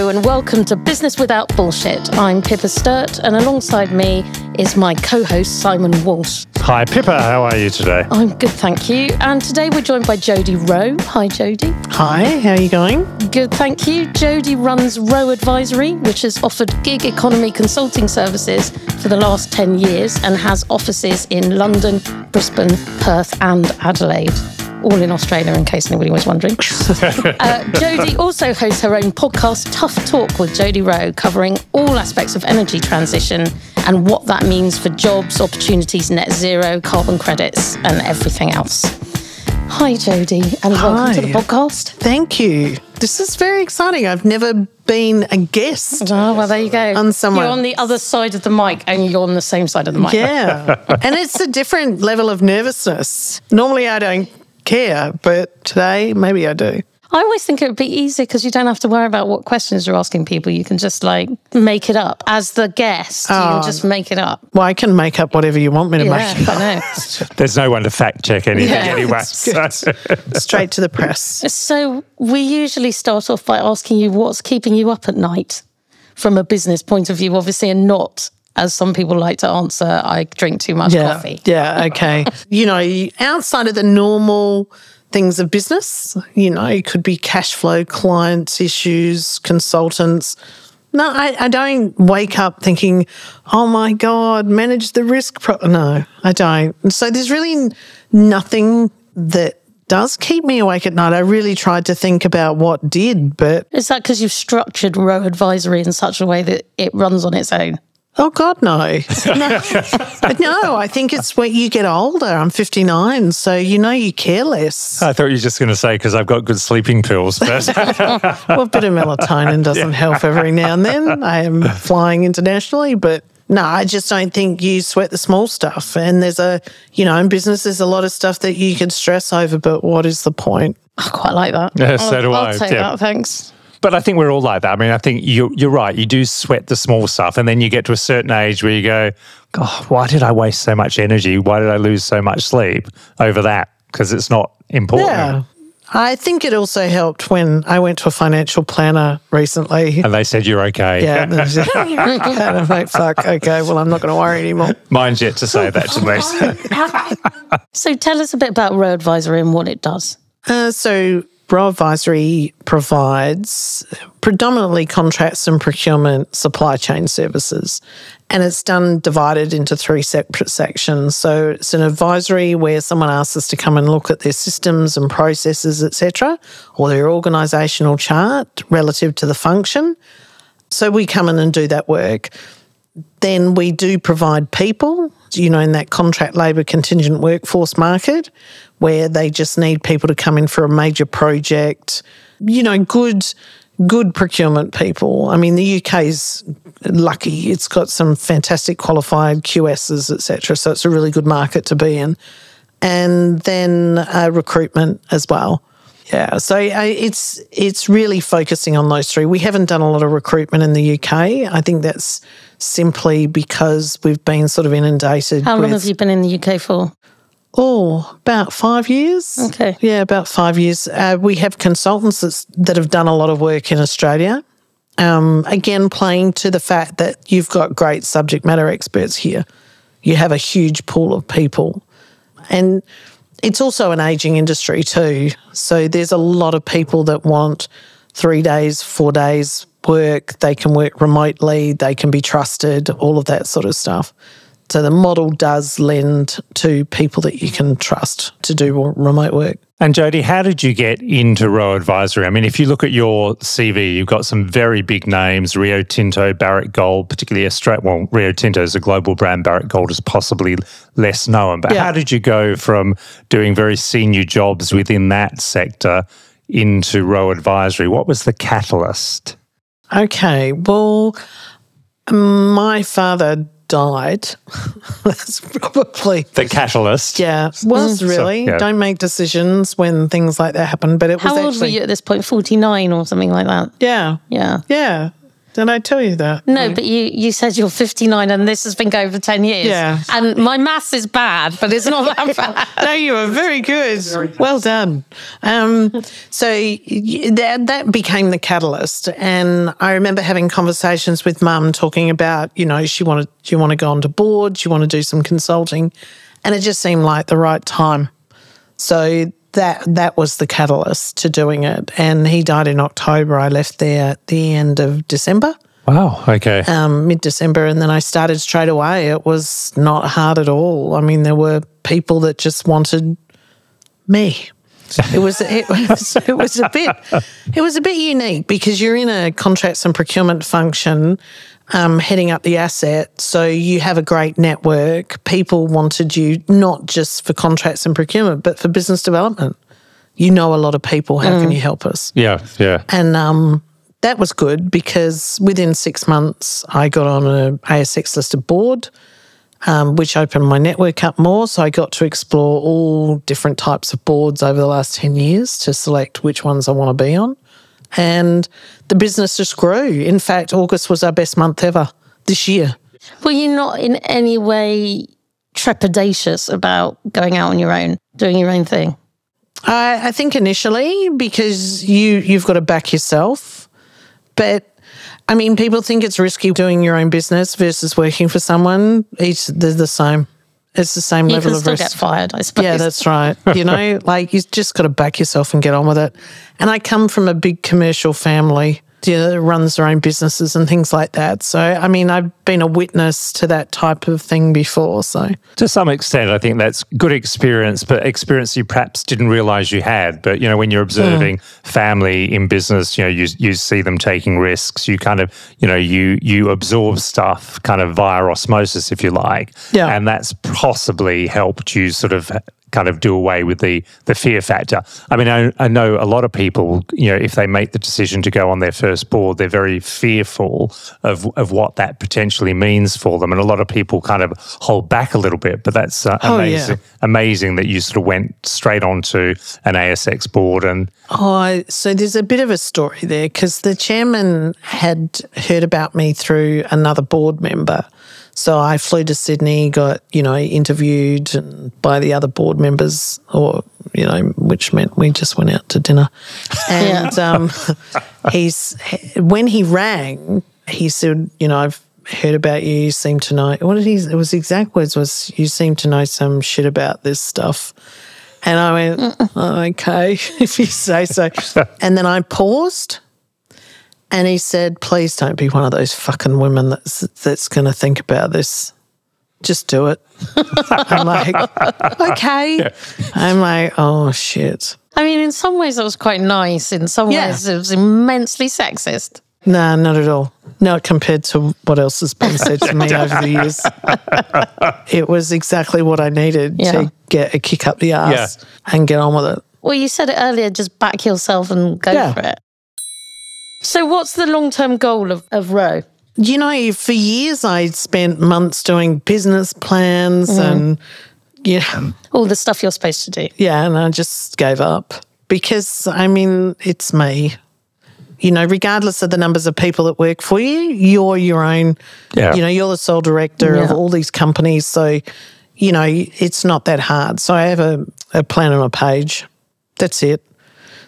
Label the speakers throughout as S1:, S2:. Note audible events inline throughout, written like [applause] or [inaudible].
S1: Hello and welcome to Business Without Bullshit. I'm Pippa Sturt, and alongside me is my co host Simon Walsh.
S2: Hi, Pippa. How are you today?
S1: I'm good, thank you. And today we're joined by Jodie Rowe. Hi, Jodie.
S3: Hi, how are you going?
S1: Good, thank you. Jodie runs Rowe Advisory, which has offered gig economy consulting services for the last 10 years and has offices in London, Brisbane, Perth, and Adelaide all in Australia, in case anybody was wondering. [laughs] uh, Jodie also hosts her own podcast, Tough Talk with Jodie Rowe, covering all aspects of energy transition and what that means for jobs, opportunities, net zero, carbon credits, and everything else. Hi, Jodie, and
S3: Hi.
S1: welcome to the podcast.
S3: Thank you. This is very exciting. I've never been a guest.
S1: Oh, well, there you go.
S3: On someone-
S1: You're on the other side of the mic, and you're on the same side of the mic.
S3: Yeah. [laughs] and it's a different level of nervousness. Normally I don't care, but today maybe I do.
S1: I always think it would be easier because you don't have to worry about what questions you're asking people. You can just like make it up. As the guest, you can ah. just make it up.
S3: Well, I can make up whatever you want me to
S1: Yeah,
S3: make.
S1: I know. [laughs]
S2: There's no one to fact check anything
S1: Yeah,
S2: anyway. [laughs] so-
S3: Straight to the press.
S1: So we usually start off by asking you what's keeping you up at night from a business point of view, obviously, and not as some people like to answer, I drink too much
S3: Yeah.
S1: coffee.
S3: Yeah. Okay. [laughs] you know, outside of the normal things of business, you know, it could be cash flow, clients issues, consultants. No, I, I don't wake up thinking, oh my God, manage the risk. Pro-. No, I don't. So there's really nothing that does keep me awake at night. I really tried to think about what did, but
S1: Is that because you've structured Rowe Advisory in such a way that it runs on its own?
S3: Oh God, no, [laughs] no, no. I think it's when you get older. I'm 59, so you know you care less.
S2: I thought you were just going to say because I've got good sleeping pills, but [laughs]
S3: Well, a bit of melatonin doesn't help every now and then. I am [laughs] flying internationally, but no, I just don't think you sweat the small stuff. And there's a, you know, in business, there's a lot of stuff that you can stress over, but what is the point?
S1: I quite like that.
S2: Yeah, so
S1: I'll,
S2: do
S1: I'll
S2: I,
S1: take
S2: yeah.
S1: that, thanks.
S2: But I think we're all like that. I mean, I think you're you're right. You do sweat the small stuff, and then you get to a certain age where you go, "God, why did I waste so much energy? Why did I lose so much sleep over that? Because it's not important."
S3: Yeah. I think it also helped when I went to a financial planner recently.
S2: And they said you're okay.
S3: Yeah, and I was just- and I'm like, fuck, okay, well, I'm not going to worry anymore.
S2: Mine's yet to say that to me. [laughs]
S1: So tell us a bit about Rowe Advisory and what it does.
S3: Uh, so, Rowe Advisory provides predominantly contracts and procurement supply chain services. And it's done divided into three separate sections. So, it's an advisory where someone asks us to come and look at their systems and processes, etc., or their organisational chart relative to the function. So, we come in and do that work. Then we do provide people, you know, in that contract labour contingent workforce market where they just need people to come in for a major project, you know, good good procurement people. I mean, the UK's lucky. It's got some fantastic qualified QSs, etc. So it's a really good market to be in. And then uh, recruitment as well. Yeah, so uh, it's it's really focusing on those three. We haven't done a lot of recruitment in the UK. I think that's simply because we've been sort of inundated.
S1: How long
S3: with,
S1: have you been in the UK for?
S3: Oh, about five years.
S1: Okay.
S3: Yeah, about five years. Uh, we have consultants that's, that have done a lot of work in Australia. Um, again, playing to the fact that you've got great subject matter experts here. You have a huge pool of people. And it's also an aging industry too. So there's a lot of people that want three days, four days work. They can work remotely, they can be trusted, all of that sort of stuff. So the model does lend to people that you can trust to do remote work.
S2: And Jody, how did you get into Rowe Advisory? I mean, if you look at your CV, you've got some very big names: Rio Tinto, Barrick Gold, particularly Australia. Well, Rio Tinto is a global brand. Barrick Gold is possibly less known. But
S3: Yeah.
S2: how did you go from doing very senior jobs within that sector into Rowe Advisory? What was the catalyst?
S3: Okay, well, um, my father died. [laughs] That's probably
S2: The catalyst.
S3: yeah. [laughs] Was really
S2: yeah.
S3: don't make decisions when things like that happen. But it was
S1: How old
S3: actually
S1: were you at this point? 49 or something like that?
S3: yeah,
S1: Yeah.
S3: yeah. Did I tell you that?
S1: No, but you you said you're 59 and this has been going for 10 years.
S3: Yeah.
S1: And my maths is bad, but it's not that bad. [laughs]
S3: no, you are very good. Well done. Um, so that, that became the catalyst. And I remember having conversations with mum talking about, you know, she wanted, do you want to go onto board? Do you want to do some consulting? And it just seemed like the right time. So that that was the catalyst to doing it. And he died in October. I left there at the end of December
S2: Wow. Okay.
S3: um, mid December, and then I started straight away. It was not hard at all. I mean, there were people that just wanted me. It was it was it was a bit it was a bit unique because you're in a contracts and procurement function, um, heading up the asset. So you have a great network. People wanted you not just for contracts and procurement, but for business development. You know a lot of people. How can you help us?
S2: yeah. Yeah.
S3: And um, that was good because within six months, I got on a ASX listed board, um, which opened my network up more. So I got to explore all different types of boards over the last 10 years to select which ones I want to be on. And the business just grew. In fact, August was our best month ever this year.
S1: Were you not in any way trepidatious about going out on your own, doing your own thing?
S3: I, I think initially because you you've got to back yourself, but I mean, people think it's risky doing your own business versus working for someone. Each they're the same. It's the same
S1: You
S3: level
S1: can
S3: of
S1: still
S3: risk.
S1: get fired, I suppose.
S3: Yeah, that's right. [laughs] You know, like you just got to back yourself and get on with it. And I come from a big commercial family you know, runs their own businesses and things like that. So, I mean, I've been a witness to that type of thing before. So,
S2: To some extent, I think that's good experience, but experience you perhaps didn't realize you had. But you know, when you're observing mm. family in business, you know, you you see them taking risks. You kind of, you know, you you absorb stuff kind of via osmosis, if you like.
S3: Yeah.
S2: And that's possibly helped you sort of kind of do away with the the fear factor. I mean, I, I know a lot of people, you know, if they make the decision to go on their first board, they're very fearful of of what that potentially means for them, and a lot of people kind of hold back a little bit. But that's uh,
S3: Oh, yeah.
S2: amazing, amazing that you sort of went straight onto an ASX board and
S3: Oh, so there's a bit of a story there because the chairman had heard about me through another board member. So I flew to Sydney, got, you know, interviewed by the other board members, or, you know, which meant we just went out to dinner. [laughs] And um, he's, when he rang, he said, you know, I've heard about you, you seem to know, what did he, it was exact words was, you seem to know some shit about this stuff. And I went, oh, okay, [laughs] if you say so. [laughs] and then I paused and he said, please don't be one of those fucking women that's, that's going to think about this. Just do it. [laughs] I'm like, [laughs] okay. I'm like, oh, shit.
S1: I mean, in some ways, that was quite nice. In some
S3: Yeah.
S1: ways, it was immensely sexist.
S3: Nah, not at all. Not compared to what else has been said to me over the years. [laughs] it was exactly what I needed
S1: Yeah.
S3: to get a kick up the ass and get on with it.
S1: Well, you said it earlier just back yourself and go
S3: Yeah.
S1: for it. So, what's the long term goal of, of Rowe?
S3: You know, for years I spent months doing business plans mm. and, you know,
S1: All the stuff you're supposed to do.
S3: yeah, and I just gave up because, I mean, it's me. You know, regardless of the numbers of people that work for you, you're your own,
S2: Yeah.
S3: you know, you're the sole director of all these companies. So, you know, it's not that hard. So I have a, a plan on a page. That's it.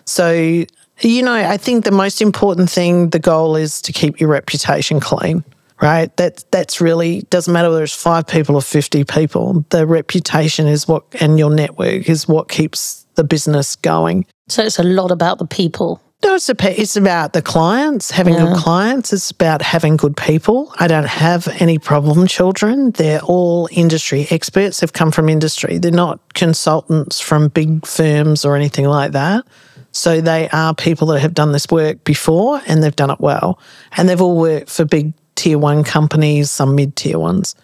S3: So, you know, I think the most important thing, the goal is to keep your reputation clean, right? That that's really doesn't matter whether it's five people or fifty people. The reputation is what, and your network is what keeps the business going.
S1: So, it's a lot about the people.
S3: No, it's, a, it's about the clients, having good clients. It's about having good people. I don't have any problem children. They're all industry experts. They've come from industry. They're not consultants from big firms or anything like that. So they are people that have done this work before and they've done it well. And they've all worked for big tier one companies, some mid tier ones.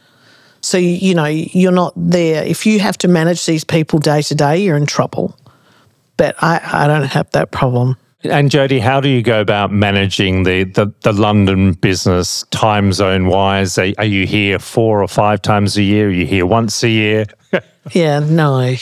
S3: So, you know, you're not there. If you have to manage these people day to day, you're in trouble. But I, I don't have that problem.
S2: And Jody, how do you go about managing the, the, the London business time zone wise? Are, are you here four or five times a year? Are you here once a year? [laughs]
S3: Yeah, no. [laughs]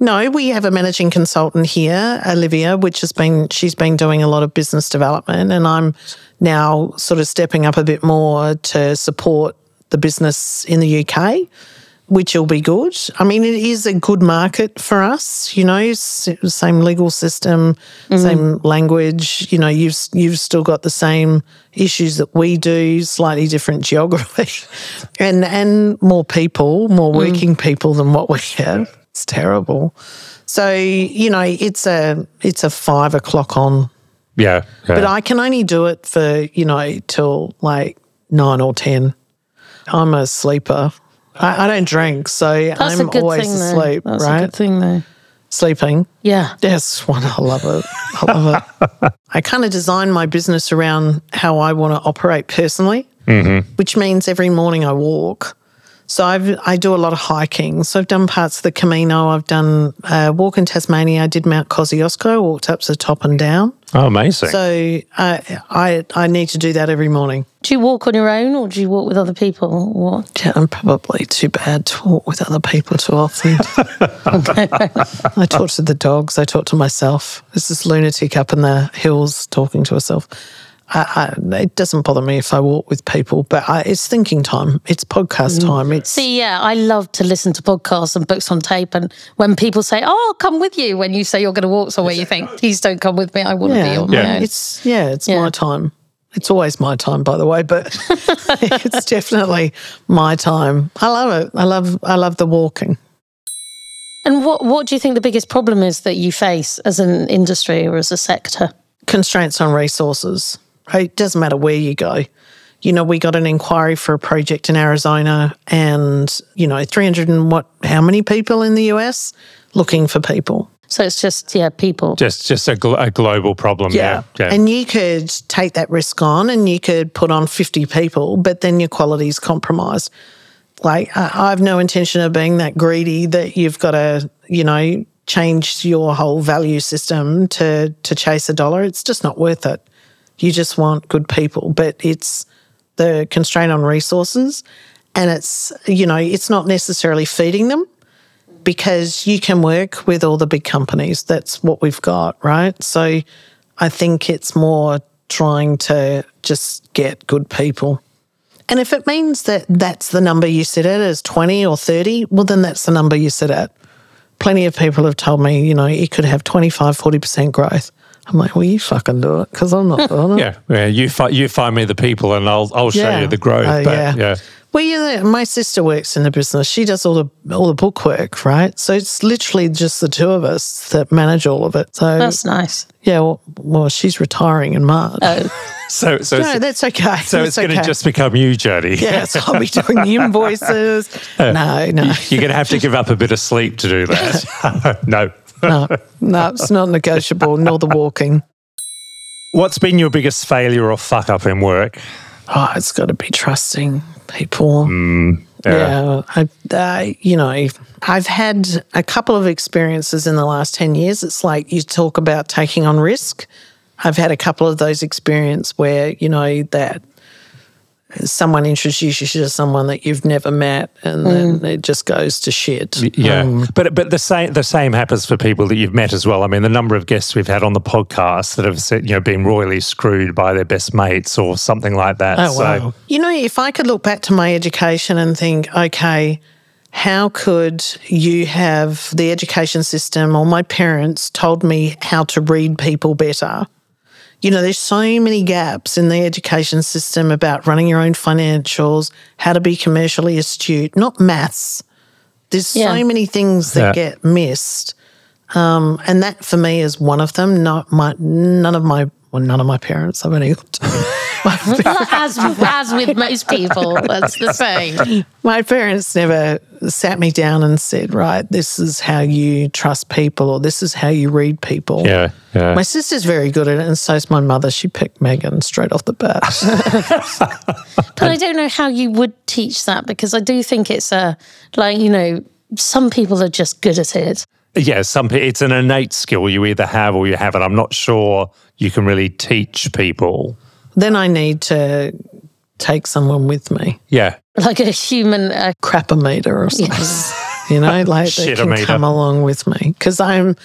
S3: no, we have a managing consultant here, Olivia, which has been she's been doing a lot of business development and I'm now sort of stepping up a bit more to support the business in the UK which will be good. I mean, it is a good market for us. You know, same legal system, mm-hmm. same language. You know, you've you've still got the same issues that we do, slightly different geography, [laughs] and and more people, more mm. working mm. people than what we have. It's terrible. So you know, it's a it's a five o'clock on.
S2: Yeah, yeah.
S3: but I can only do it for you know till like nine or ten. I'm a sleeper. I, I don't drink, so That's I'm always thing, asleep.
S1: That's
S3: right?
S1: a good thing, though.
S3: Sleeping.
S1: Yeah.
S3: Yes, [laughs] one. I love it. I love it. [laughs] I kind of design my business around how I want to operate personally, mm-hmm. which means every morning I walk. So I've, I do a lot of hiking. So I've done parts of the Camino. I've done a uh, walk in Tasmania. I did Mount Kosciuszko, walked up to the top and down.
S2: Oh, amazing.
S3: So uh, I, I need to do that every morning.
S1: Do you walk on your own or do you walk with other people? What?
S3: Yeah, I'm probably too bad to walk with other people too often. [laughs] I talk to the dogs. I talk to myself. There's this lunatic up in the hills talking to herself. I, I, it doesn't bother me if I walk with people, but I, it's thinking time. It's podcast mm. time. It's
S1: see, yeah, I love to listen to podcasts and books on tape. And when people say, "Oh, I'll come with you," when you say you're going to walk somewhere, you think, "Please don't come with me. I want to yeah, be on
S3: yeah.
S1: my own."
S3: It's yeah, it's yeah. my time. It's always my time, by the way, but [laughs] [laughs] it's definitely my time. I love it. I love I love the walking.
S1: And what what do you think the biggest problem is that you face as an industry or as a sector?
S3: Constraints on resources it doesn't matter where you go. You know, we got an inquiry for a project in Arizona and, you know, 300 and what, how many people in the US looking for people?
S1: So it's just, yeah, people.
S2: Just just a, gl- a global problem. Yeah.
S3: yeah. And you could take that risk on and you could put on 50 people, but then your quality is compromised. Like, I have no intention of being that greedy that you've got to, you know, change your whole value system to to chase a dollar. It's just not worth it. You just want good people, but it's the constraint on resources and it's, you know, it's not necessarily feeding them because you can work with all the big companies. That's what we've got, right? So I think it's more trying to just get good people. And if it means that that's the number you sit at is 20 or 30, well, then that's the number you sit at. Plenty of people have told me, you know, it could have 25, 40% growth. I'm like, well, you fucking do it because I'm not doing
S2: it. yeah, yeah. You fi- you find me the people, and I'll I'll show yeah. you the growth. Uh, but, yeah. yeah.
S3: Well, yeah, my sister works in the business. She does all the all the book work, right? So it's literally just the two of us that manage all of it. So
S1: that's nice.
S3: Yeah. Well, well she's retiring in March.
S1: Oh. [laughs]
S2: So, so
S3: no, that's okay. [laughs]
S2: So
S3: that's
S2: it's going to just become you, Jody.
S3: Yes, I'll be doing the invoices. No, no.
S2: You're going to have to [laughs] give up a bit of sleep to do that. no.
S3: No, no, it's not negotiable, nor the walking.
S2: What's been your biggest failure or fuck up in work?
S3: Oh, it's got to be trusting people.
S2: Mm,
S3: yeah, yeah I, uh, you know, I've had a couple of experiences in the last 10 years. It's like you talk about taking on risk. I've had a couple of those experiences where, you know, that someone introduces you to someone that you've never met and mm. then it just goes to shit.
S2: Yeah. Um, but but the same the same happens for people that you've met as well. I mean the number of guests we've had on the podcast that have said, you know been royally screwed by their best mates or something like that.
S3: Oh, so, wow. You know, if I could look back to my education and think, okay, how could you have the education system or my parents told me how to read people better? You know, there's so many gaps in the education system about running your own financials, how to be commercially astute, not maths. There's yeah. so many things that yeah. get missed. Um, and that for me is one of them. Not my none of my well, none of my parents. I've only got
S1: as, as with most people, that's the same.
S3: My parents never sat me down and said, right, this is how you trust people or this is how you read people.
S2: Yeah. yeah.
S3: My sister's very good at it, and so is my mother. She picked Megan straight off the bat. [laughs]
S1: but I don't know how you would teach that because I do think it's a, like, you know, some people are just good at it.
S2: yeah, some pe- it's an innate skill you either have or you haven't. I'm not sure you can really teach people.
S3: Then I need to take someone with me,
S2: Yeah,
S1: Like a human. Uh,
S3: crapometer or something.
S1: yes. [laughs]
S3: you know, like they can come along with me because I'm,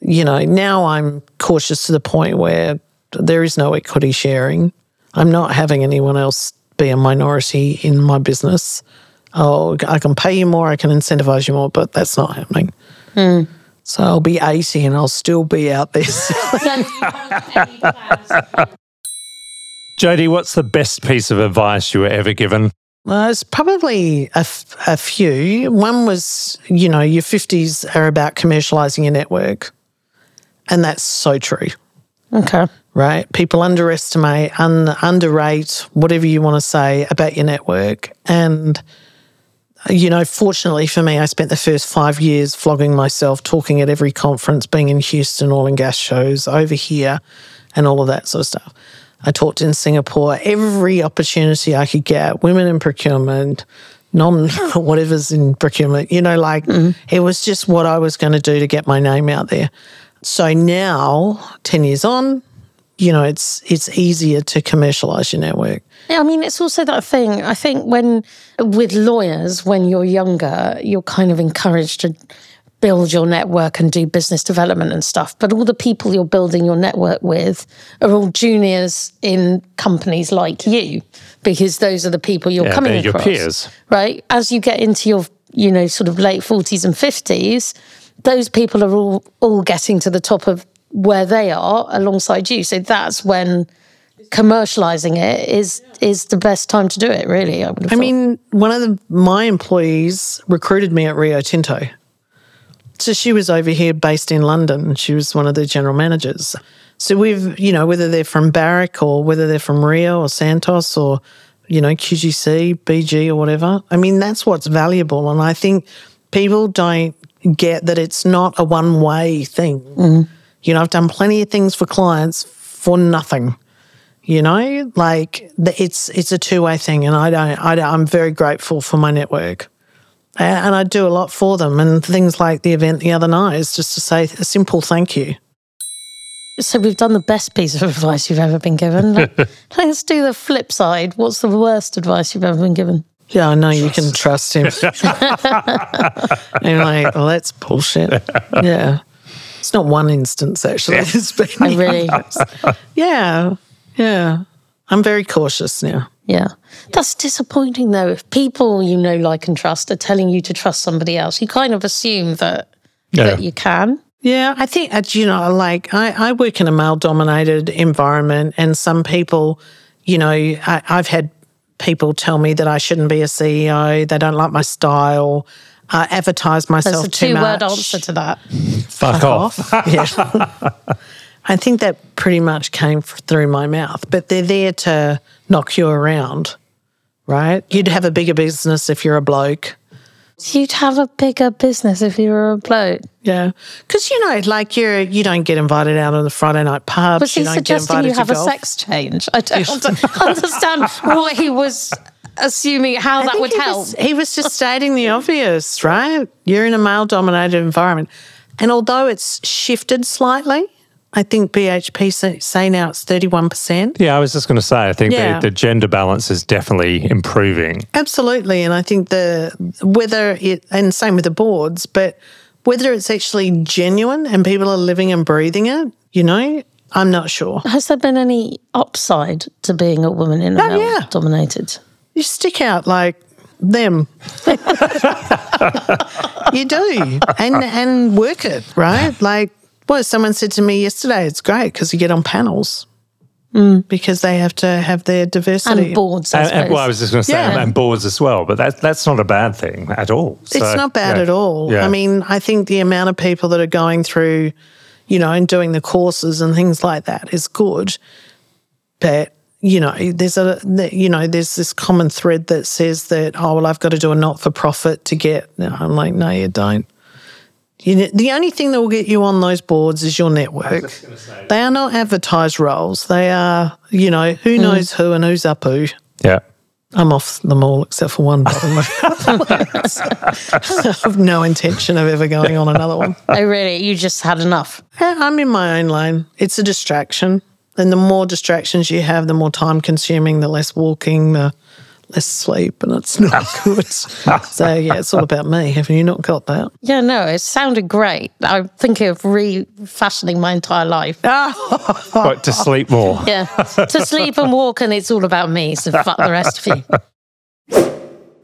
S3: you know, now I'm cautious to the point where there is no equity sharing. I'm not having anyone else be a minority in my business. Oh, I can pay you more, I can incentivize you more, but that's not happening. So I'll be 80 and I'll still be out there. [laughs]
S2: Jodie, what's the best piece of advice you were ever given?
S3: Well, it's probably a, f- a few. One was, you know, your 50s are about commercializing your network. And that's so true,
S1: Okay.
S3: right? People underestimate, un- underrate, whatever you want to say about your network. And, you know, fortunately for me, I spent the first five years flogging myself, talking at every conference, being in Houston, oil and gas shows, over here, and all of that sort of stuff. I talked in Singapore, every opportunity I could get, women in procurement, non [laughs] whatever's in procurement, you know, like mm-hmm. it was just what I was going to do to get my name out there. So now, 10 years on, you know, it's it's easier to commercialize your network.
S1: Yeah, I mean, it's also that thing. I think when with lawyers, when you're younger, you're kind of encouraged to build your network and do business development and stuff. But all the people you're building your network with are all juniors in companies like you, because those are the people you're
S2: Yeah,
S1: coming
S2: they're your
S1: across.
S2: peers.
S1: right? As you get into your, you know, sort of late forties and fifties, those people are all all getting to the top of where they are alongside you. So that's when commercializing it is is the best time to do it. Really, I
S3: I mean, one of the, my employees recruited me at Rio Tinto. So she was over here based in London. She was one of the general managers. So we've, you know, whether they're from Barrick or whether they're from Rio or Santos or, you know, QGC, BG or whatever. I mean, that's what's valuable. And I think people don't get that it's not a one way thing. Mm. You know, I've done plenty of things for clients for nothing you know like it's it's a two-way thing and i don't, I don't i'm very grateful for my network. And i do a lot for them and things like the event the other night is just to say a simple thank you.
S1: So we've done the best piece of [laughs] advice you've ever been given. Let- [laughs] Let's do the flip side. What's the worst advice you've ever been given?
S3: yeah i know you can trust him. [laughs] And like well that's bullshit. Yeah. It's not one instance actually it's been
S1: I really,
S3: yeah yeah i'm very cautious now
S1: yeah. That's disappointing though. If people you know, like, and trust are telling you to trust somebody else, you kind of assume that
S2: Yeah.
S1: that you can.
S3: Yeah, I think, uh, you know, like I, I work in a male dominated environment, and some people, you know, I, I've had people tell me that I shouldn't be a CEO, they don't like my style, uh, advertise myself
S1: There's
S3: myself
S1: a
S3: too
S1: two
S3: much.
S1: word answer to that.
S2: Fuck, off. [laughs]
S3: yeah. [laughs] I think that pretty much came through my mouth, but they're there to knock you around, right? You'd have a bigger business if you're a bloke.
S1: You'd have a bigger business if you were a bloke.
S3: Yeah, because you know, like you're you don't get invited out on the Friday night pubs.
S1: Was he
S3: you get
S1: suggesting you have a
S3: golf.
S1: sex change? I don't [laughs] understand what he was assuming, how
S3: I
S1: that would
S3: he
S1: help.
S3: Was, he was just stating the obvious, right? You're in a male dominated environment. And although it's shifted slightly, I think BHP say, say now it's 31%.
S2: Yeah, I was just going to say, I think
S3: Yeah.
S2: the, the gender balance is definitely improving.
S3: Absolutely. And I think the whether it, and same with the boards, but whether it's actually genuine and people are living and breathing it, you know, I'm not sure.
S1: Has there been any upside to being a woman in a
S3: Oh,
S1: male
S3: yeah.
S1: dominated?
S3: You stick out like them. [laughs] you do. And and work it, right? Like well, someone said to me yesterday, it's great because you get on panels. Because they have to have their diversity.
S1: And boards, I
S2: And, and, well, I was just going to say,
S3: Yeah.
S2: and, and boards as well, but that, that's not a bad thing at all.
S3: It's not bad
S2: yeah.
S3: at all.
S2: Yeah.
S3: I mean, I think the amount of people that are going through, you know, and doing the courses and things like that is good. But you know, there's a you know, there's this common thread that says that oh well, I've got to do a not for profit to get. I'm like, no, you don't. You, ne- the only thing that will get you on those boards is your network. They are not advertised roles. They are, you know, who hmm. knows who and who's up who.
S2: yeah.
S3: I'm off them all except for one bottle. [laughs] [laughs] I have no intention of ever going on another one.
S1: Oh, really? You just had enough.
S3: Yeah, I'm in my own lane. It's a distraction. And the more distractions you have, the more time consuming, the less walking, the less sleep, and it's not [laughs] good. so, yeah, it's all about me. Have you not got that?
S1: Yeah, no, it sounded great. I'm thinking of refashioning my entire life. [laughs]
S2: But to sleep more.
S1: Yeah, to sleep and walk, and it's all about me. So fuck the rest of you.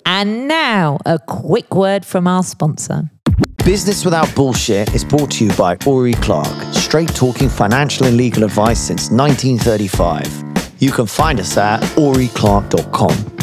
S4: And now, a quick word from our sponsor.
S5: Business Without Bullshit is brought to you by Ori Clark, straight talking financial and legal advice since 1935. You can find us at oriclark.com.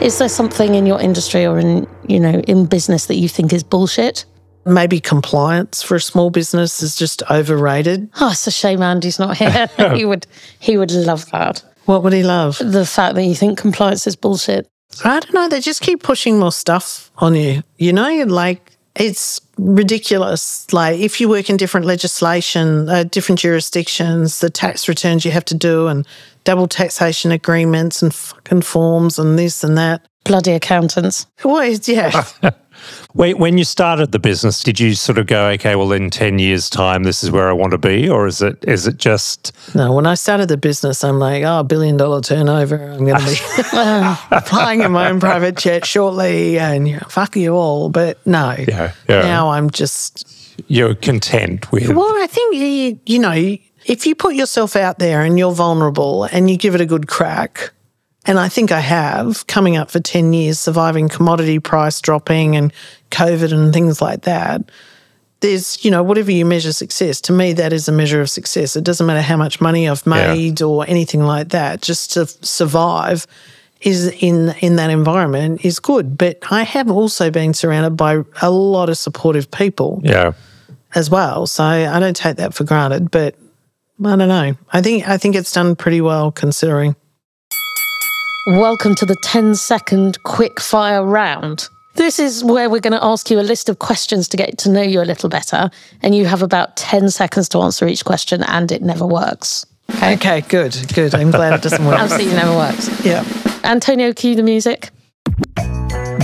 S1: Is there something in your industry or in you know in business that you think is bullshit?
S3: Maybe compliance for a small business is just overrated.
S1: Oh, it's a shame Andy's not here. [laughs] [laughs] he would he would love that.
S3: What would he love?
S1: The fact that you think compliance is bullshit.
S3: I don't know. They just keep pushing more stuff on you. You know, like it's ridiculous. Like if you work in different legislation, uh, different jurisdictions, the tax returns you have to do, and double taxation agreements, and fucking forms, and this and that.
S1: Bloody accountants.
S3: Well, yeah. [laughs]
S2: Wait, when you started the business, did you sort of go, okay, well, in 10 years' time, this is where I want to be? Or is it is it just,
S3: no, when I started the business, I'm like, oh, billion dollar turnover. I'm going to be [laughs] [laughs] flying in my own private jet shortly, and you know, fuck you all. But no,
S2: Yeah, yeah.
S3: now I'm just
S2: you're content with?
S3: Well, I think you, you know, if you put yourself out there and you're vulnerable and you give it a good crack, and I think I have coming up for 10 years, surviving commodity price dropping and COVID and things like that. There's, you know, whatever you measure success, to me, that is a measure of success. It doesn't matter how much money I've made or anything like that. Just to survive is in in that environment is good. But I have also been surrounded by a lot of supportive people
S2: yeah.
S3: as well. So I don't take that for granted, but I don't know. I think I think it's done pretty well considering.
S1: Welcome to the 10 second quick fire round. This is where we're going to ask you a list of questions to get to know you a little better, and you have about 10 seconds to answer each question, and it never works.
S3: Okay, good, good. I'm glad it doesn't work.
S1: Absolutely never works.
S3: yeah.
S1: Antonio, cue the music.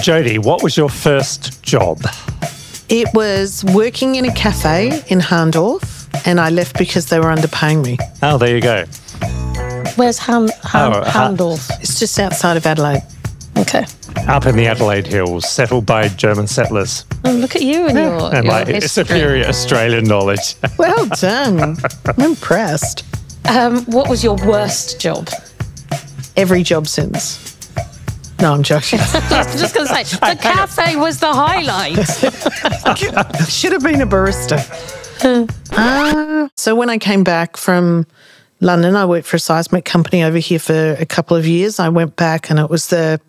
S2: Jody, what was your first job?
S3: It was working in a cafe in Hahndorf, and I left because they were underpaying me.
S2: Oh, there you go.
S1: Where's Han, Han,
S2: Oh, Ha-
S1: Hahndorf?
S3: It's just outside of Adelaide.
S1: Okay.
S2: Up in the Adelaide Hills, settled by German settlers.
S1: Oh, look at you and your,
S2: And
S1: your
S2: my
S1: history.
S2: superior Australian knowledge. [laughs]
S3: Well done. I'm impressed.
S1: Um, what was your worst job?
S3: Every job since. No, I'm joking. [laughs]
S1: I was just going to say, [laughs] the cafe was the highlight.
S3: Should have been a barista. [laughs] Ah, so when I came back from London, I worked for a seismic company over here for a couple of years. I went back and it was the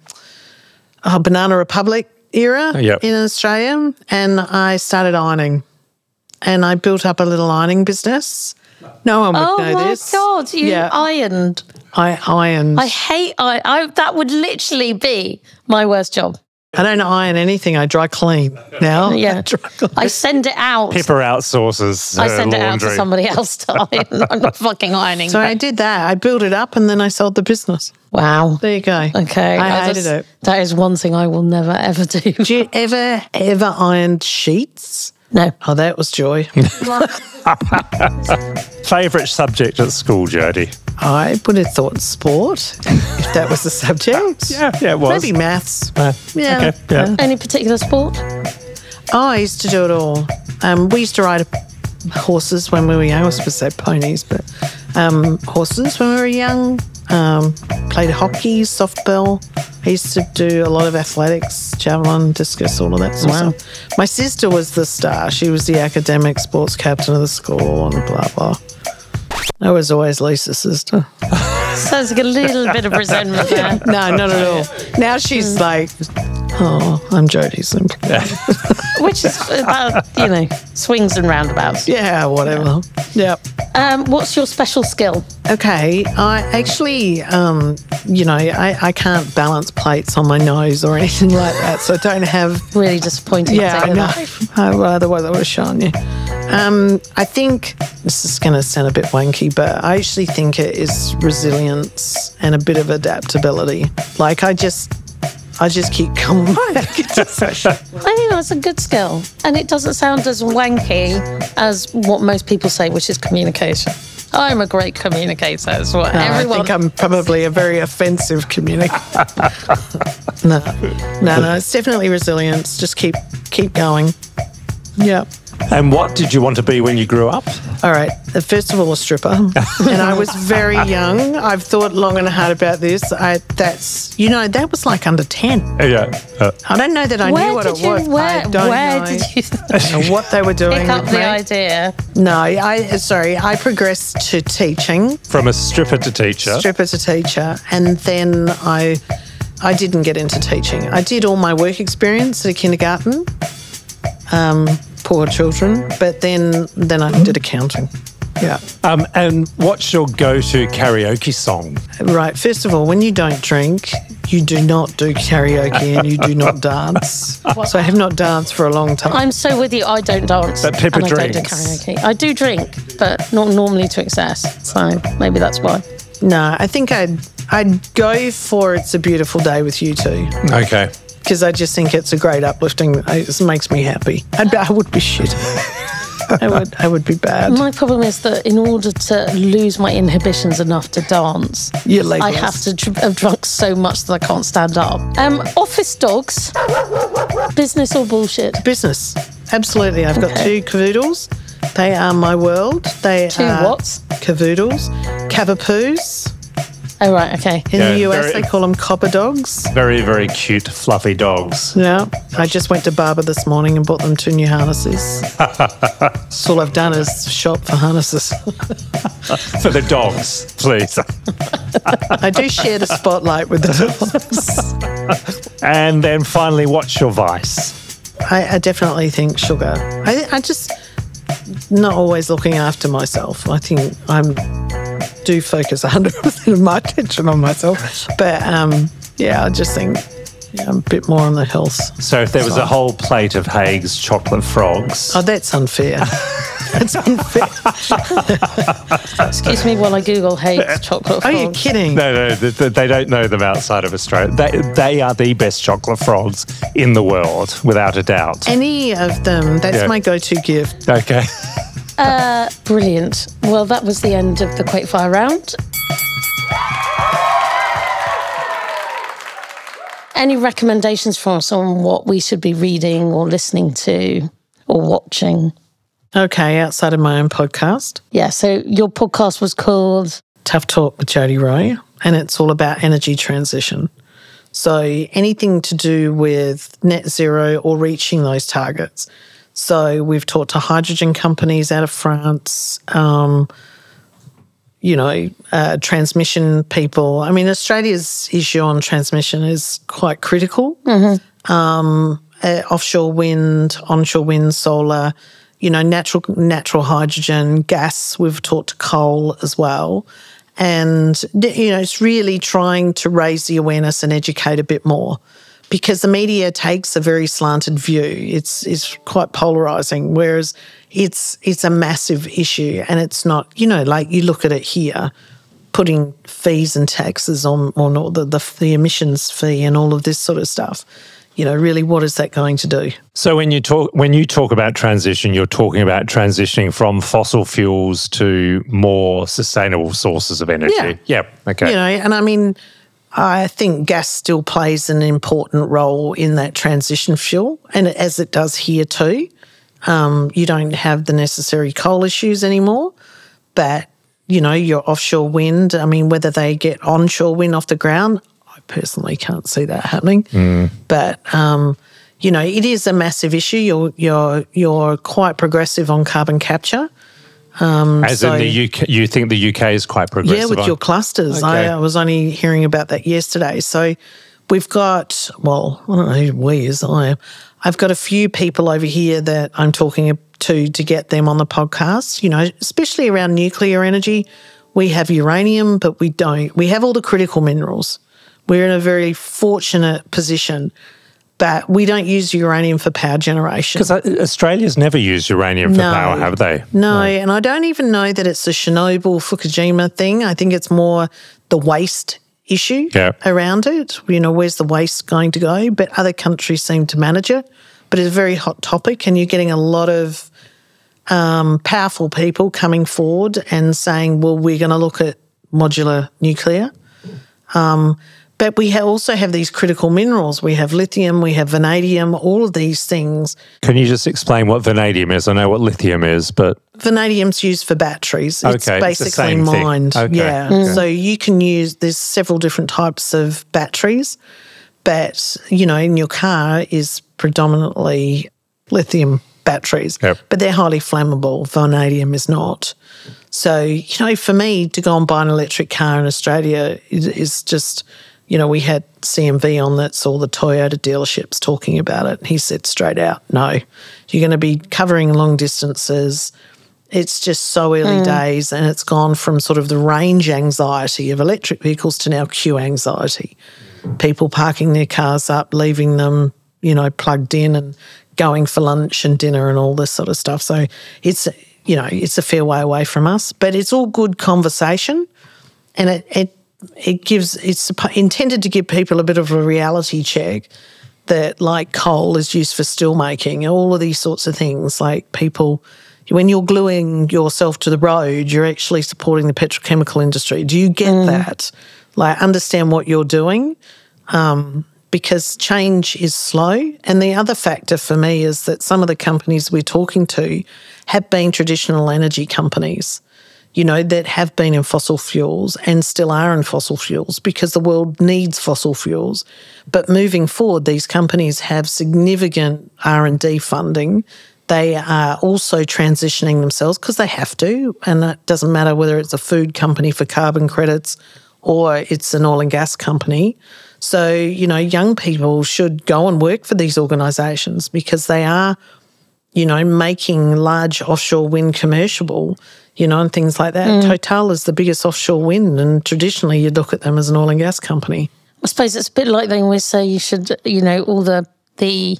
S3: oh, Banana Republic era
S2: Yep.
S3: in Australia, and I started ironing. And I built up a little ironing business. No one would
S1: Oh
S3: know this.
S1: Oh my god, you
S3: Yeah.
S1: ironed.
S3: I ironed.
S1: I
S3: I,
S1: hate I, I. That would literally be my worst job.
S3: Don't iron anything. I dry clean now. [laughs]
S1: Yeah,
S3: I dry clean.
S1: I send it out.
S2: Pippa outsources
S1: I
S2: her
S1: send it out to somebody else to [laughs] iron. I'm not fucking ironing.
S3: So I did that. I built it up and then I sold the business.
S1: wow.
S3: There you go.
S1: Okay,
S3: I
S1: I
S3: hated
S1: just-
S3: it.
S1: That is one thing I will never ever do.
S3: Did you ever, ever ironed sheets?
S1: No.
S3: Oh, that was joy. [laughs]
S2: Favourite subject at school, Jody?
S3: I would have thought sport, if that was the subject. [laughs]
S2: Yeah, yeah, it was.
S3: Maybe maths.
S2: Uh,
S3: Yeah.
S2: Okay, yeah.
S1: Any particular sport?
S3: Oh, I used to do it all. Um, we used to ride horses when we were young. I was supposed to say ponies, but um, horses when we were young. Um, played hockey, softball. I used to do a lot of athletics, javelin, discus, all of that sort
S1: Wow.
S3: of stuff. My sister was the star. She was the academic sports captain of the school and blah, blah. I was always Lisa's sister.
S1: Sounds like a little bit of resentment there. [laughs]
S3: No, not at all. Now she's like, oh, I'm Jodie's [laughs] employee.
S1: Which is about, you know, swings and roundabouts.
S3: Yeah, whatever. Yep.
S1: Um, what's your special skill?
S3: Okay, I actually, um, you know, I, I can't balance plates on my nose or [laughs] anything like that, so I don't have.
S1: Really disappointing.
S3: Yeah, I know. I, otherwise, I would have shown you. Um, I think this is going to sound a bit wanky, but I actually think it is resilience and a bit of adaptability. Like I just, I just keep [laughs] coming back into session. [laughs]
S1: I think that's a good skill. And it doesn't sound as wanky as what most people say, which is communication. I'm a great communicator, is what
S3: No,
S1: everyone.
S3: I think I'm probably a very offensive communicator. [laughs] no, no, no. It's definitely resilience. Just keep, keep going. Yeah.
S2: And what did you want to be when you grew up?
S3: All right. First of all, a stripper, [laughs] and I was very young. I've thought long and hard about this. I that's you know that was like under ten.
S2: Yeah. Uh,
S3: I don't know that I
S1: where
S3: knew what
S1: did
S3: it
S1: you,
S3: was.
S1: where,
S3: I don't
S1: where
S3: know,
S1: did you
S3: know what they were doing. [laughs]
S1: pick up the
S3: me.
S1: idea?
S3: No, I sorry. I progressed to teaching,
S2: from a stripper to teacher.
S3: stripper to teacher, and then I I didn't get into teaching. I did all my work experience at a kindergarten, um, poor children, but then then I did accounting. Yeah.
S2: Um, and what's your go-to karaoke song?
S3: Right. First of all, when you don't drink, you do not do karaoke and you do not [laughs] dance. So I have not danced for a long time.
S1: I'm so with you. I don't dance.
S2: But Pippa
S1: and I don't do
S2: drinks.
S1: karaoke. I do drink, but not normally to excess. So maybe that's why.
S3: No, I think I'd I'd go for "It's a Beautiful Day with U2
S2: Okay.
S3: Because I just think it's a great uplifting. It makes me happy. I'd, be- I would be shit. I would I would be bad.
S1: My problem is that in order to lose my inhibitions enough to dance, I have to dr- have drunk so much that I can't stand up. Um, office dogs, business or bullshit?
S3: business. Absolutely, I've got two cavoodles. They are my world. They
S1: Two
S3: are
S1: what?
S3: Cavoodles, cavapoos.
S1: Oh right, okay.
S3: In
S2: Yeah,
S3: the US,
S2: very-
S3: they call them copper dogs.
S2: Very, very cute, fluffy dogs.
S3: Yeah, I just went to Barber this morning and bought them two new harnesses. [laughs] That's all I've done is shop for harnesses. [laughs]
S2: For the dogs, please.
S3: I do share the spotlight with the [laughs] dogs.
S2: and then finally, what's your vice?
S3: I, I definitely think sugar. I, I just not always looking after myself. I think I'm do focus 100% [laughs] of my attention on myself. But um, yeah, I just think yeah, I'm a bit more on the health.
S2: So if there was a whole plate of Haig's chocolate frogs,
S3: Oh, that's unfair. [laughs] that's unfair.
S1: Excuse me while I Google Haig's chocolate frogs.
S3: Are you kidding?
S2: no, no, th- th- they don't know them outside of Australia. They, they are the best chocolate frogs in the world, without a doubt.
S3: Any of them, that's
S2: Yeah.
S3: my go to gift.
S2: Okay.
S1: Uh, brilliant. Well, that was the end of the quickfire round. Any recommendations for us on what we should be reading or listening to or watching?
S3: Okay, outside of my own podcast.
S1: Yeah, so your podcast was called
S3: Tough Talk with Jodie Rowe, and it's all about energy transition. So anything to do with net zero or reaching those targets. So we've talked to hydrogen companies out of France, um, you know, uh, transmission people. I mean, Australia's issue on transmission is quite critical. Um, uh, offshore wind, onshore wind, solar, you know, natural natural hydrogen, gas. We've talked to coal as well, and you know, it's really trying to raise the awareness and educate a bit more, because the media takes a very slanted view. It's it's quite polarizing, whereas it's it's a massive issue, and it's not. You know, like you look at it here putting fees and taxes on on all the, the the emissions fee and all of this sort of stuff. You know, really, what is that going to do?
S2: So when you talk when you talk about transition, you're talking about transitioning from fossil fuels to more sustainable sources of energy.
S3: Yeah.
S2: Yeah. Okay.
S3: You know, and I mean, I think gas still plays an important role in that transition fuel, and as it does here too. Um, you don't have the necessary coal issues anymore, but you know your offshore wind. I mean, whether they get onshore wind off the ground, I personally can't see that happening. But um, you know, it is a massive issue. You're you're you're quite progressive on carbon capture.
S2: Um, As
S3: so-
S2: in the UK, you think the UK is quite progressive.
S3: Yeah, with
S2: on-
S3: your clusters. I,
S2: Okay.
S3: I was only hearing about that yesterday. So we've got, well, I don't know who we is. I, I've got a few people over here that I'm talking to to get them on the podcast, you know, especially around nuclear energy. We have uranium, but we don't. We have all the critical minerals. We're in a very fortunate position. But we don't use uranium for power generation.
S2: Because Australia's never used uranium for
S3: No.
S2: power, have they?
S3: No, and I don't even know that it's a Chernobyl Fukushima thing. I think it's more the waste issue
S2: Yeah.
S3: around it. You know, where's the waste going to go? But other countries seem to manage it. But it's a very hot topic, and you're getting a lot of um, powerful people coming forward and saying, well, we're going to look at modular nuclear. Um, but we also have these critical minerals. We have lithium, we have vanadium, all of these things.
S2: Can you just explain what vanadium is? I know what lithium is, but
S3: Vanadium's used for batteries. It's
S2: Okay, it's the
S3: basically
S2: thing.
S3: mined.
S2: Okay,
S3: Yeah.
S2: okay.
S3: So you can use there's several different types of batteries, but you know, in your car is predominantly lithium batteries.
S2: Yep.
S3: But they're highly flammable. Vanadium is not. So, you know, for me to go and buy an electric car in Australia is just, you know, we had CMV on that, saw the Toyota dealerships talking about it. He said straight out, no, you're going to be covering long distances. It's just so early hmm. days, and it's gone from sort of the range anxiety of electric vehicles to now queue anxiety. People parking their cars up, leaving them, you know, plugged in and going for lunch and dinner and all this sort of stuff. So it's, you know, it's a fair way away from us, but it's all good conversation and it it it gives it's intended to give people a bit of a reality check that like coal is used for steel making all of these sorts of things. Like people when you're gluing yourself to the road you're actually supporting the petrochemical industry. Do you get that? Like understand what you're doing um, because change is slow. And the other factor for me is that some of the companies we're talking to have been traditional energy companies, you know, that have been in fossil fuels and still are in fossil fuels because the world needs fossil fuels. But moving forward, these companies have significant R&D funding. They are also transitioning themselves because they have to, and it doesn't matter whether it's a food company for carbon credits or it's an oil and gas company. So, you know, young people should go and work for these organisations because they are, you know, making large offshore wind commercial, you know, and things like that. Total is the biggest offshore wind, and traditionally you'd look at them as an oil and gas company.
S1: I suppose it's a bit like they always say you should, you know, all the the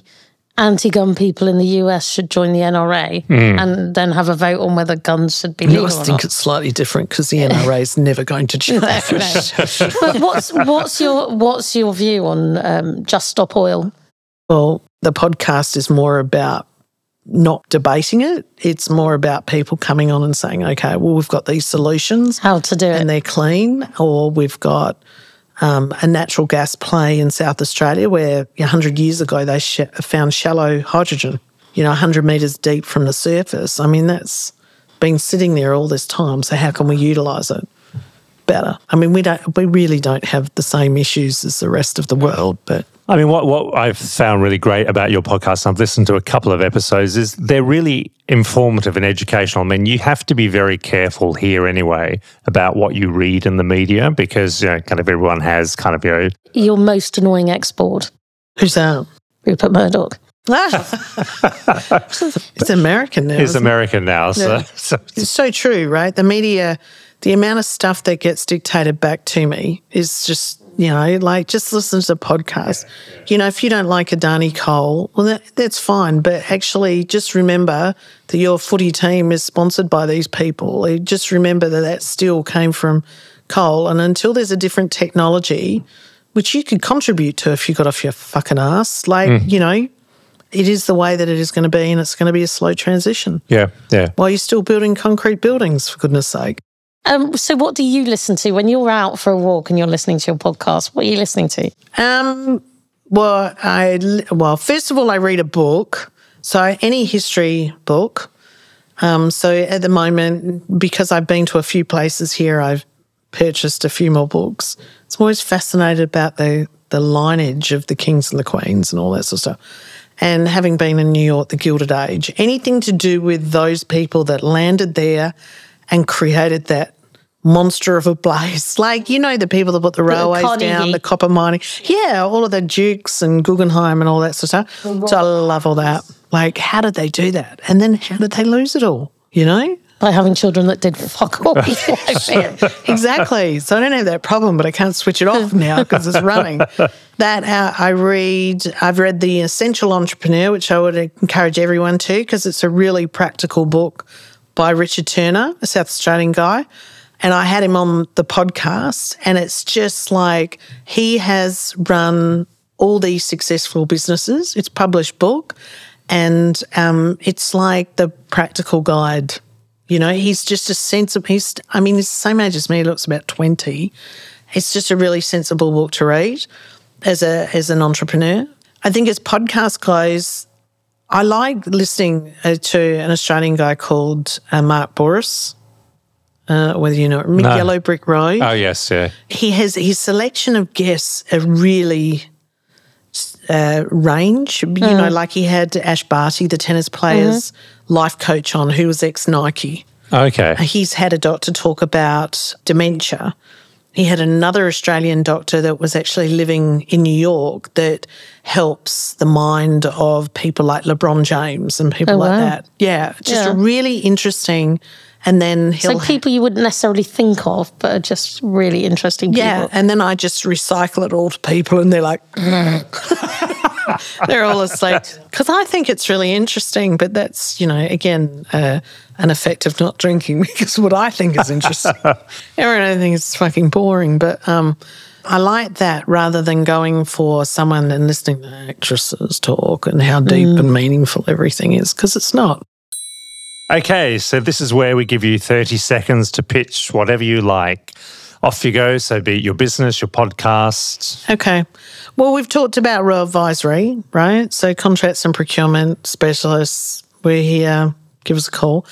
S1: anti-gun people in the US should join the NRA and then have a vote on whether guns should be
S3: I
S1: legal or
S3: think
S1: not.
S3: it's slightly different because the [laughs] NRA is never going to change. [laughs]
S1: but what's what's your what's your view on um, just stop oil?
S3: Well, the podcast is more about not debating it. It's more about people coming on and saying, okay, well, we've got these solutions
S1: How to do it?
S3: and they're clean, or we've got um, a natural gas play in South Australia where 100 years ago they sh- found shallow hydrogen, you know, 100 metres deep from the surface. I mean, that's been sitting there all this time. So, how can we utilise it better? I mean, we don't, we really don't have the same issues as the rest of the world, but
S2: I mean, what, what I've found really great about your podcast, and I've listened to a couple of episodes, is they're really informative and educational. I mean, you have to be very careful here anyway about what you read in the media because, you know, kind of everyone has kind of, you know,
S1: Your most annoying export,
S3: who's that?
S1: Rupert Murdoch.
S3: Ah, [laughs] it's American now.
S2: is
S3: isn't it?
S2: American now. So, [laughs] so
S3: It's so true, right? The media, the amount of stuff that gets dictated back to me is just, you know, like just listen to the podcast. You know, if you don't like Adani coal, well, that, that's fine. But actually, just remember that your footy team is sponsored by these people. Just remember that that still came from coal. And until there's a different technology, which you could contribute to if you got off your fucking ass, like, hmm. you know, it is the way that it is going to be, and it's going to be a slow transition
S2: yeah, yeah.
S3: while you're still building concrete buildings, for goodness sake.
S1: Um, so, what do you listen to when you're out for a walk and you're listening to your podcast? What are you listening to?
S3: Um, well, I well, first of all, I read a book, so any history book. Um, so at the moment, because I've been to a few places here, I've purchased a few more books. I'm always fascinated about the the lineage of the kings and the queens and all that sort of stuff. And having been in New York, the Gilded Age, anything to do with those people that landed there and created that monster of a place. [laughs] Like, you know, the people that put the railways
S1: Carnegie.
S3: down, the copper mining. Yeah, all of the Dukes and Guggenheim and all that sort of stuff. So I love all that. Like, how did they do that? And then how did they lose it all? You know?
S1: by having children that did fuck all. [laughs] [laughs]
S3: exactly. So I don't have that problem, but I can't switch it off now because it's running. That uh, I read, I've read The Essential Entrepreneur, which I would encourage everyone to because it's a really practical book by Richard Turner, a South Australian guy. And I had him on the podcast, and it's just like he has run all these successful businesses. It's published book, and um, it's like the practical guide. You know, he's just a sensible. He's, I mean, he's the same age as me. He looks about twenty. It's just a really sensible book to read as a as an entrepreneur. I think as podcast goes, I like listening uh, to an Australian guy called uh, Mark Bouris. Uh, whether you know it,
S2: No.
S3: Yellow Brick Road
S2: Oh yes, yeah.
S3: he has his selection of guests are really uh, range. You know, like he had Ash Barty, the tennis player's life coach, on who was ex Nike.
S2: Okay.
S3: He's had a doctor talk about dementia. He had another Australian doctor that was actually living in New York that helps the mind of people like LeBron James and people
S1: Oh,
S3: like
S1: wow.
S3: that. Yeah, just
S1: Yeah.
S3: really interesting. And then he'll
S1: so people you wouldn't necessarily think of, but are just really interesting people.
S3: Yeah, and then I just recycle it all to people, and they're like, [laughs] they're all asleep. Because I think it's really interesting, but that's you know again uh, an effect of not drinking [laughs] because what I think is interesting, [laughs] everyone thinks it's fucking boring, but um, I like that rather than going for someone and listening to actresses talk and how deep and meaningful everything is because it's not.
S2: Okay, so this is where we give you 30 seconds to pitch whatever you like. Off you go. So, be it your business, your podcast.
S3: Okay. Well, we've talked about Rowe Advisory, right? So contracts and procurement specialists, we're here. Give us a call.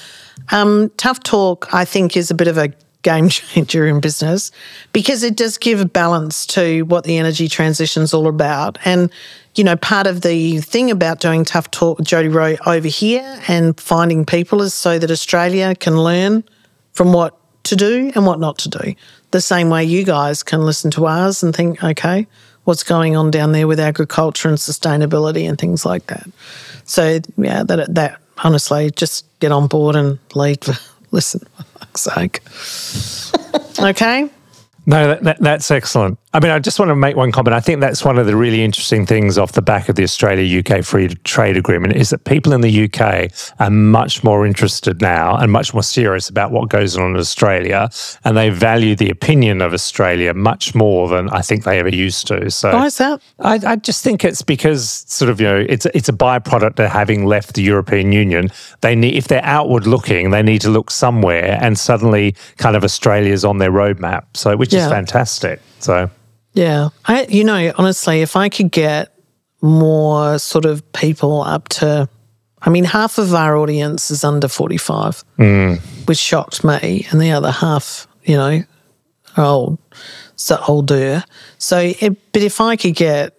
S3: Um, Tough Talk, I think, is a bit of a game [laughs] changer in business because it does give a balance to what the energy transition is all about. And, you know, part of the thing about doing Tough Talk with Jody Rowe over here and finding people is so that Australia can learn from what to do and what not to do. The same way you guys can listen to ours and think, okay, what's going on down there with agriculture and sustainability and things like that. So yeah, that that honestly, just get on board and lead. [laughs] Listen, for fuck's sake. [laughs] okay.
S2: No, that, that, that's excellent. I mean, I just want to make one comment. I think that's one of the really interesting things off the back of the Australia UK Free Trade Agreement is that people in the UK are much more interested now and much more serious about what goes on in Australia. And they value the opinion of Australia much more than I think they ever used to. So
S3: Why is that?
S2: I, I just think it's because sort of you know it's it's a byproduct of having left the European Union. They need if they're outward looking, they need to look somewhere, and suddenly kind of Australia's on their roadmap. So which is fantastic. So
S3: Yeah. I, you know, honestly, if I could get more sort of people up to, I mean, half of our audience is under 45, mm. which shocked me. And the other half, you know, are old, so older. So, it, but if I could get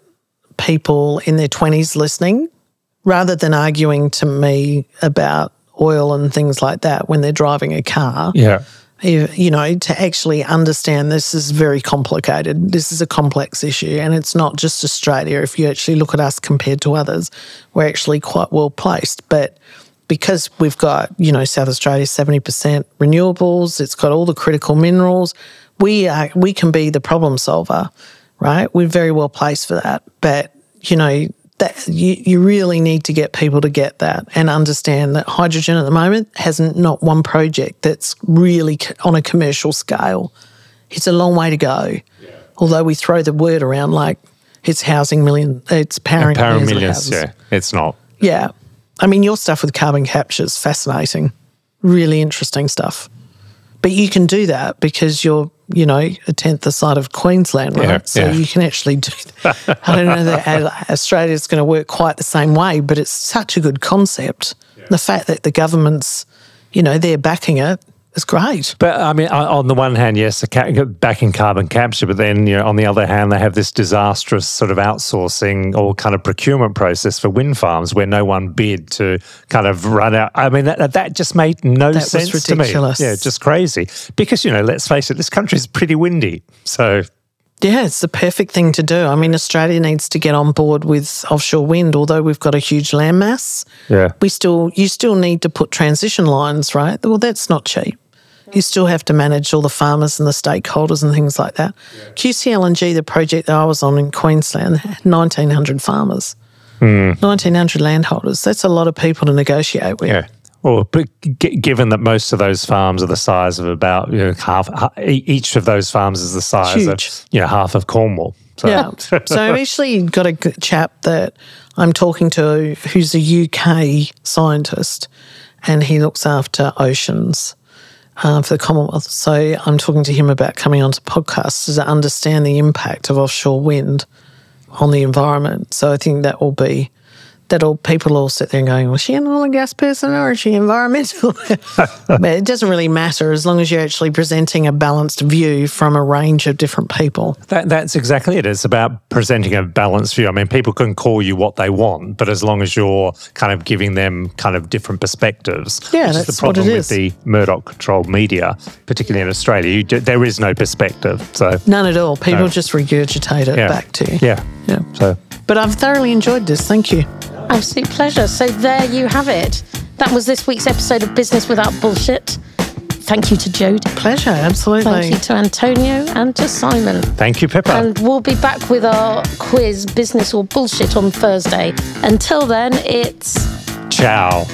S3: people in their 20s listening, rather than arguing to me about oil and things like that when they're driving a car,
S2: yeah,
S3: you know, to actually understand this is very complicated. This is a complex issue, and it's not just Australia. If you actually look at us compared to others, we're actually quite well placed. But because we've got, you know, South Australia seventy percent renewables, it's got all the critical minerals. We are we can be the problem solver, right? We're very well placed for that. But you know, that you, you really need to get people to get that and understand that hydrogen at the moment has not one project that's really on a commercial scale. It's a long way to go. Although we throw the word around like it's housing million, it's powering
S2: power
S3: millions
S2: millions.
S3: houses.
S2: Yeah, it's not.
S3: Yeah. I mean, your stuff with carbon capture is fascinating, really interesting stuff. But you can do that because you're, you know, a tenth the side of Queensland, right?
S2: Yeah,
S3: so
S2: yeah.
S3: you can actually do that. I don't know that Australia's going to work quite the same way, but it's such a good concept. The fact that the government's, you know, they're backing it is great.
S2: But I mean, on the one hand, yes, back in carbon capture, but then you know, on the other hand, they have this disastrous sort of outsourcing or kind of procurement process for wind farms where no one bid to kind of run out. I mean, that that just made no
S3: That was
S2: sense to me. Yeah, just crazy. Because you know, let's face it, this country is pretty windy, so
S3: Yeah, it's the perfect thing to do. I mean, Australia needs to get on board with offshore wind, although we've got a huge landmass.
S2: Yeah.
S3: We still, you still need to put transition lines, right? Well, that's not cheap. You still have to manage all the farmers and the stakeholders and things like that. QCLNG, the project that I was on in Queensland, 1,900 farmers, hmm. 1,900 landholders. That's a lot of people to negotiate with.
S2: Yeah. Well, but g- given that most of those farms are the size of about you know, half, each of those farms is the size
S3: Huge.
S2: of you know half of Cornwall. So,
S3: Yeah. so I've actually got a chap that I'm talking to who's a UK scientist and he looks after oceans uh, for the Commonwealth. So I'm talking to him about coming onto podcasts to understand the impact of offshore wind on the environment. So I think that will be. That'll people all sit there and going, was she an oil and gas person or is she environmental? [laughs] but it doesn't really matter as long as you're actually presenting a balanced view from a range of different people.
S2: That, that's exactly it. It's about presenting a balanced view. I mean, people can call you what they want, but as long as you're kind of giving them kind of different perspectives,
S3: Yeah, that's
S2: the
S3: what it
S2: problem
S3: is.
S2: with the Murdoch-controlled media, particularly in Australia. You, d- there is no perspective. So
S3: None at all. People
S2: No.
S3: just regurgitate it
S2: yeah,
S3: back to you.
S2: yeah,
S3: Yeah.
S2: So
S3: But I've thoroughly enjoyed this. Thank you.
S1: Absolute pleasure. So there you have it. That was this week's episode of Business Without Bullshit. Thank you to Jodie.
S3: Pleasure. Absolutely.
S1: Thank you to Antonio and to Simon.
S2: thank you, Pippa.
S1: And we'll be back with our quiz, Business or Bullshit, on Thursday. Until then, it's
S2: Ciao.